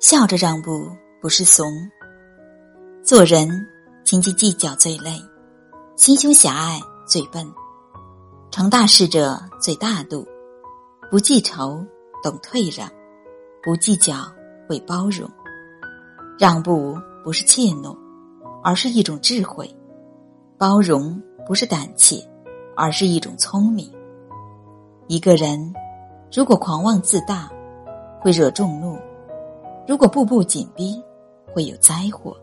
笑着让步不是怂。做人斤斤计较最累，心胸狭隘最笨。成大事者最大度，不记仇，懂退让，不计较，会包容。让步不是怯懦，而是一种智慧；包容不是胆怯，而是一种聪明。一个人如果狂妄自大，会惹众怒；如果步步紧逼，会有灾祸。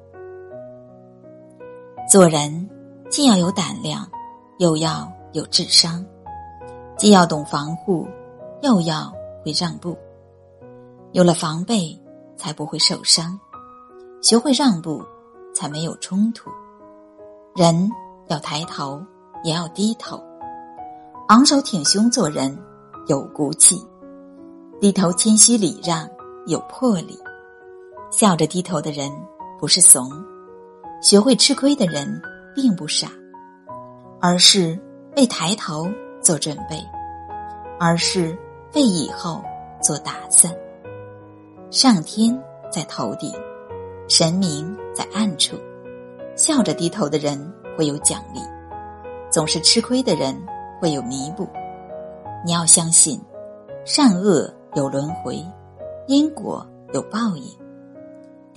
做人既要有胆量，又要有智商。既要懂防护，又要会让步。有了防备，才不会受伤；学会让步，才没有冲突。人要抬头，也要低头。昂首挺胸做人，有骨气；低头谦虚礼让，有魄力。笑着低头的人不是怂，学会吃亏的人并不傻，而是为抬头。做准备，而是为以后做打算。上天在头顶，神明在暗处。笑着低头的人会有奖励，总是吃亏的人会有弥补。你要相信，善恶有轮回，因果有报应。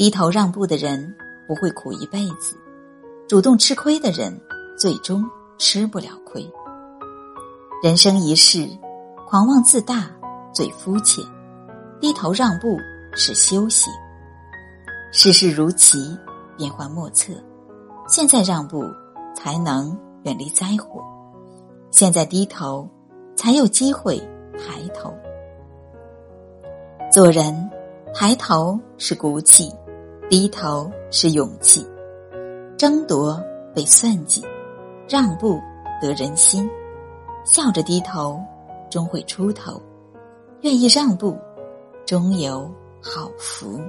低头让步的人不会苦一辈子，主动吃亏的人最终吃不了亏。人生一世，狂妄自大最肤浅，低头让步是修行。世事如棋，变幻莫测。现在让步，才能远离灾祸；现在低头，才有机会抬头。做人，抬头是骨气，低头是勇气。争夺被算计，让步得人心。笑着低头，终会出头；愿意让步，终有好福。